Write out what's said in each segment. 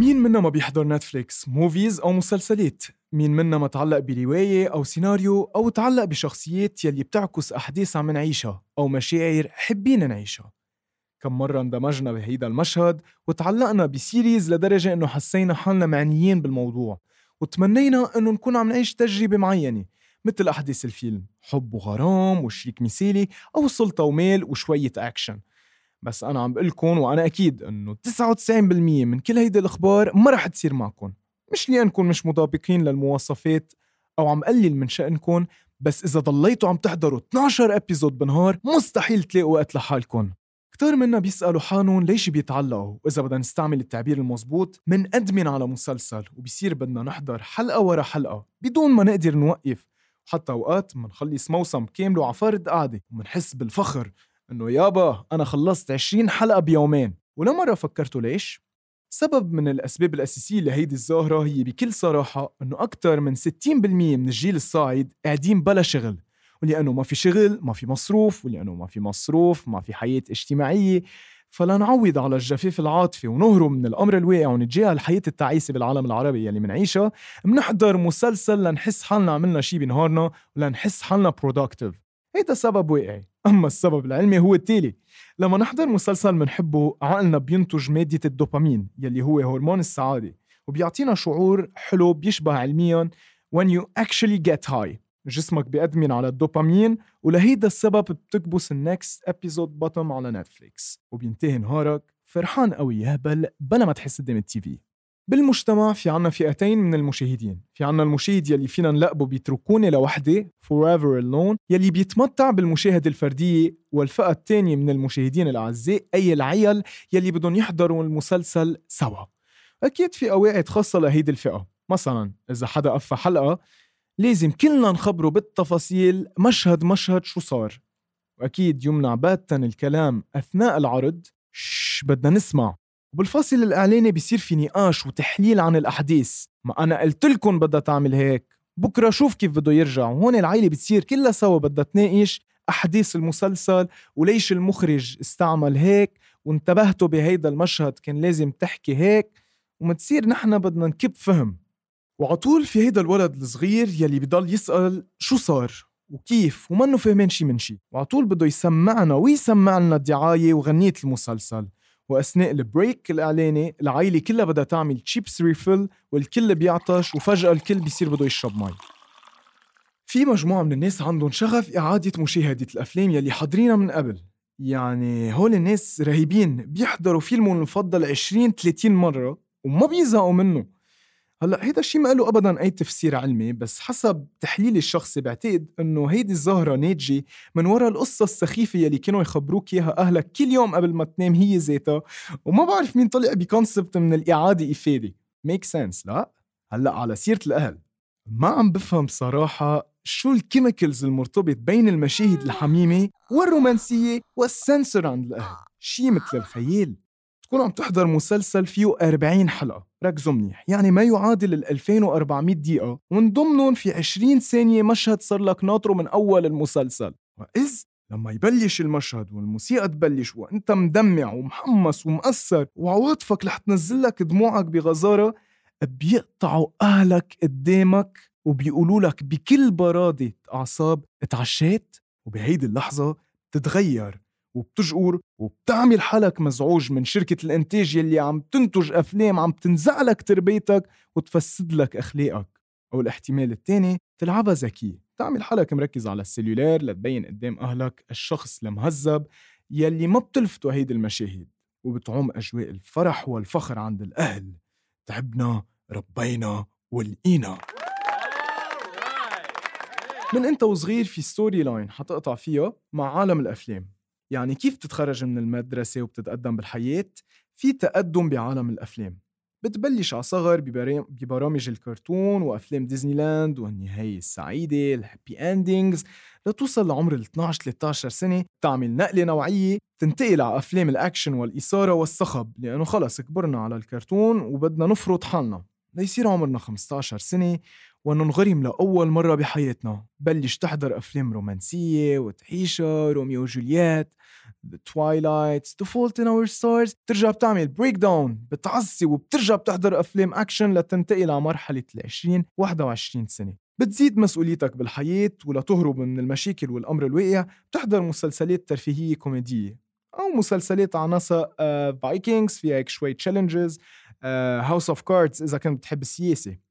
مين منا ما بيحضر Netflix؟ movies أو مسلسلات؟ مين منا ما تعلق برواية أو سيناريو أو تعلق بشخصيات يلي بتعكس أحداث عم نعيشها أو مشاعر حابين نعيشها؟ كم مرة اندمجنا بهيدا المشهد وتعلقنا ب series لدرجة إنه حسينا حالنا معنيين بالموضوع وتمنينا إنه نكون عم نعيش تجربة معينة مثل أحداث الفيلم حب وغرام وشريك مثالي أو سلطة ومال وشوية أكشن. بس أنا عم بقلكن وأنا أكيد إنه 99% من كل هيدي الأخبار ما رح تصير معكم مش لأنكم مش مطابقين للمواصفات أو عم قلل من شأنكم بس إذا ضليتوا عم تحضروا 12 ابيزود بالنهار مستحيل تلاقوا وقت لحالكم كتار منا بيسألوا حالهم ليش بيتعلقوا؟ وإذا بدنا نستعمل التعبير المزبوط من أدمن على مسلسل وبيصير بدنا نحضر حلقة ورا حلقة بدون ما نقدر نوقف. حتى أوقات منخلص موسم كامل وعفارد قاعدة ومنحس بالفخر إنه يابا أنا خلصت 20 حلقة بيومين. ولا مرة فكرتوا ليش؟ سبب من الأسباب الأساسية لهيدي الظاهرة هي بكل صراحة إنه أكثر من 60% من الجيل الصاعد قاعدين بلا شغل. ولأنه ما في شغل ما في مصروف ولأنه ما في مصروف ما في حياة اجتماعية. فلنعوض على الجفاف العاطفي ونهرب من الأمر الواقع ونتجاهل الحياة التعيسة بالعالم العربي يلي منعيشها. منحضر مسلسل لنحس حالنا عملنا شي بنهارنا ولنحس حالنا productive هيدا سبب واقعي. أما السبب العلمي هو التالي. لما نحضر مسلسل منحبه عقلنا بينتج مادة الدوبامين يلي هو هرمون السعادة وبيعطينا شعور حلو بيشبه علميا when you actually get high. جسمك بيأدمن على الدوبامين ولهيدا السبب بتكبس ال next episode button على Netflix وبينتهي نهارك فرحان قوي يا هبل بلا ما تحس قدام ال TV. بالمجتمع في عنا فئتين من المشاهدين. في عنا المشاهد يلي فينا نلقبه بيتركوني لوحدي forever alone يلي بيتمتع بالمشاهدة الفردية والفئة الثانية من المشاهدين الأعزاء أي العيل يلي بدهم يحضروا المسلسل سوا. أكيد في قواعد خاصة لهيدي الفئة. مثلا إذا حدا قفى حلقة لازم كلنا نخبره بالتفاصيل مشهد مشهد شو صار. وأكيد يمنع باتا الكلام أثناء العرض شش بدنا نسمع. وبالفاصل الإعلاني بيصير في نقاش وتحليل عن الأحداث. ما أنا قلت لكم بدها تعمل هيك. بكرة شوف كيف بده يرجع. وهون العيلة بتصير كلها سوا بدها تناقش أحداث المسلسل وليش المخرج استعمل هيك وانتبهتوا بهيدا المشهد كان لازم تحكي هيك. ومتصير نحن بدنا نكب فهم. وعطول في هيدا الولد الصغير يلي بضل يسأل شو صار وكيف ومنه فهمان شي من شي. وعطول بده يسمعنا ويسمع لنا الدعاية وغنية المسلسل. وأثناء ال break الإعلاني العائلة كلها بدها تعمل chips refill والكل بيعطش وفجأة الكل بيصير بده يشرب مي. في مجموعة من الناس عندهم شغف إعادة مشاهدة الأفلام يلي حاضرينها من قبل. يعني هول الناس رهيبين بيحضروا فيلمهم المفضل 20 30 مرة وما بيزهقوا منه. هلأ هيدا الشيء ما له ابدا أي تفسير علمي بس حسب تحليلي الشخصي بعتقد إنه هيدي الظاهره ناتجة من وراء القصة السخيفة يلي كانوا يخبروك إياها أهلك كل يوم قبل ما تنام هي ذاتها وما بعرف مين طلع بكونسبت من الإعادة إفادة. Make sense لا؟ هلأ على سيرة الأهل. ما عم بفهم صراحة شو ال chemicals المرتبط بين المشاهد الحميمة والرومانسية وال sensor عند الأهل. شي مثل الخيال. تكون عم تحضر مسلسل فيه 40 حلقة. ركزوا منيح. يعني ما يعادل ال 2400 دقيقة. ومن ضمنهم في 20 ثانية مشهد صار لك ناطره من أول المسلسل. وإذ لما يبلش المشهد والموسيقى تبلش وأنت مدمع ومحمس ومأثر وعواطفك رح تنزل لك دموعك بغزارة بيقطعوا أهلك قدامك وبيقولوا لك بكل برادة أعصاب اتعشيت. وبهيدي اللحظة تتغير وبتشقر وبتعمل حالك مزعوج من شركة الإنتاج يلي عم تنتج أفلام عم تنزع لك تربيتك وتفسد لك أخلاقك. أو الاحتمال الثاني تلعبها ذكي تعمل حالك مركز على السلولار لتبين قدام أهلك الشخص المهذب يلي ما بتلفتوا هيدي المشاهد وبتعوم أجواء الفرح والفخر عند الأهل. تعبنا ربينا ولقينا. من إنت وصغير في story line حتقطع فيها مع عالم الأفلام. يعني كيف تتخرج من المدرسة وبتتقدم بالحياة؟ في تقدم بعالم الأفلام. بتبلش على صغر ببرامج الكرتون وأفلام ديزني لاند والنهاية السعيدة ال happy endings لتوصل لعمر ال 12 13 سنة. تعمل نقلة نوعية تنتقل على أفلام الأكشن والإثارة والصخب لأنه خلص كبرنا على الكرتون وبدنا نفرض حالنا. ليصير عمرنا 15 سنة. وننغرم لأول مرة بحياتنا. بتبلش تحضر أفلام رومانسية وتعيشها روميو وجولييت Twilights The Fault in Our Stars. بترجع بتعمل breakdown بتعصب وبترجع بتحضر أفلام أكشن لتنتقل على مرحلة العشرين 21 سنة. بتزيد مسؤوليتك بالحياة ولتهرب من المشاكل والأمر الواقع. بتحضر مسلسلات ترفيهية كوميدية أو مسلسلات عناصر Vikings uh, فيها هيك شوي challenges House of Cards إذا كنت بتحب السياسة.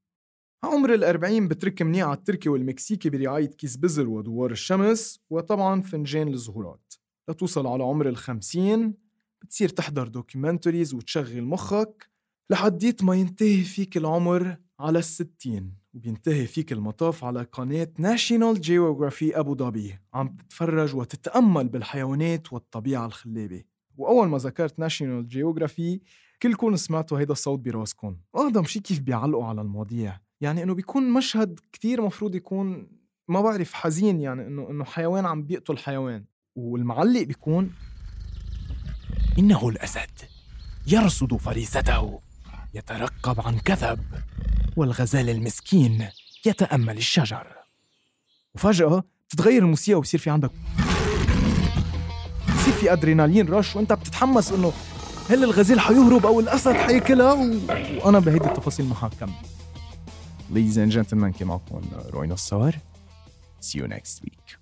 عمر الأربعين بترك منيح على التركي والمكسيكي برعاية كيس بزر ودوار الشمس وطبعا فنجان الزهورات. لتوصل على عمر الخمسين بتصير تحضر documentaries وتشغل مخك لحديت ما ينتهي فيك العمر على الستين. وبينتهي فيك المطاف على قناة National Geographic أبو ظبي. عم تتفرج وتتأمل بالحيوانات والطبيعة الخلابة. وأول ما ذكرت ناشيونال جيوغرافي كلكم سمعتوا هيدا الصوت براسكم. وهذا مشي كيف بيعلقوا على المواضيع. يعني إنه بيكون مشهد كتير مفروض يكون ما بعرف حزين يعني إنه إنه حيوان عم بيقتل حيوان. والمعلق بيكون إنه الأسد يرصد فريسته يترقب عن كثب والغزال المسكين يتأمل الشجر. وفجأة بتتغير الموسيقى وبصير في عندك بصير في أدرينالين رش وأنت بتتحمس إنه هل الغزال حيهرب أو الأسد حياكلها و... وأنا بهيدي التفاصيل ما حكمل. Ladies and gentlemen, Kemal Kon'la uh, Roynos Sahar. See you next week.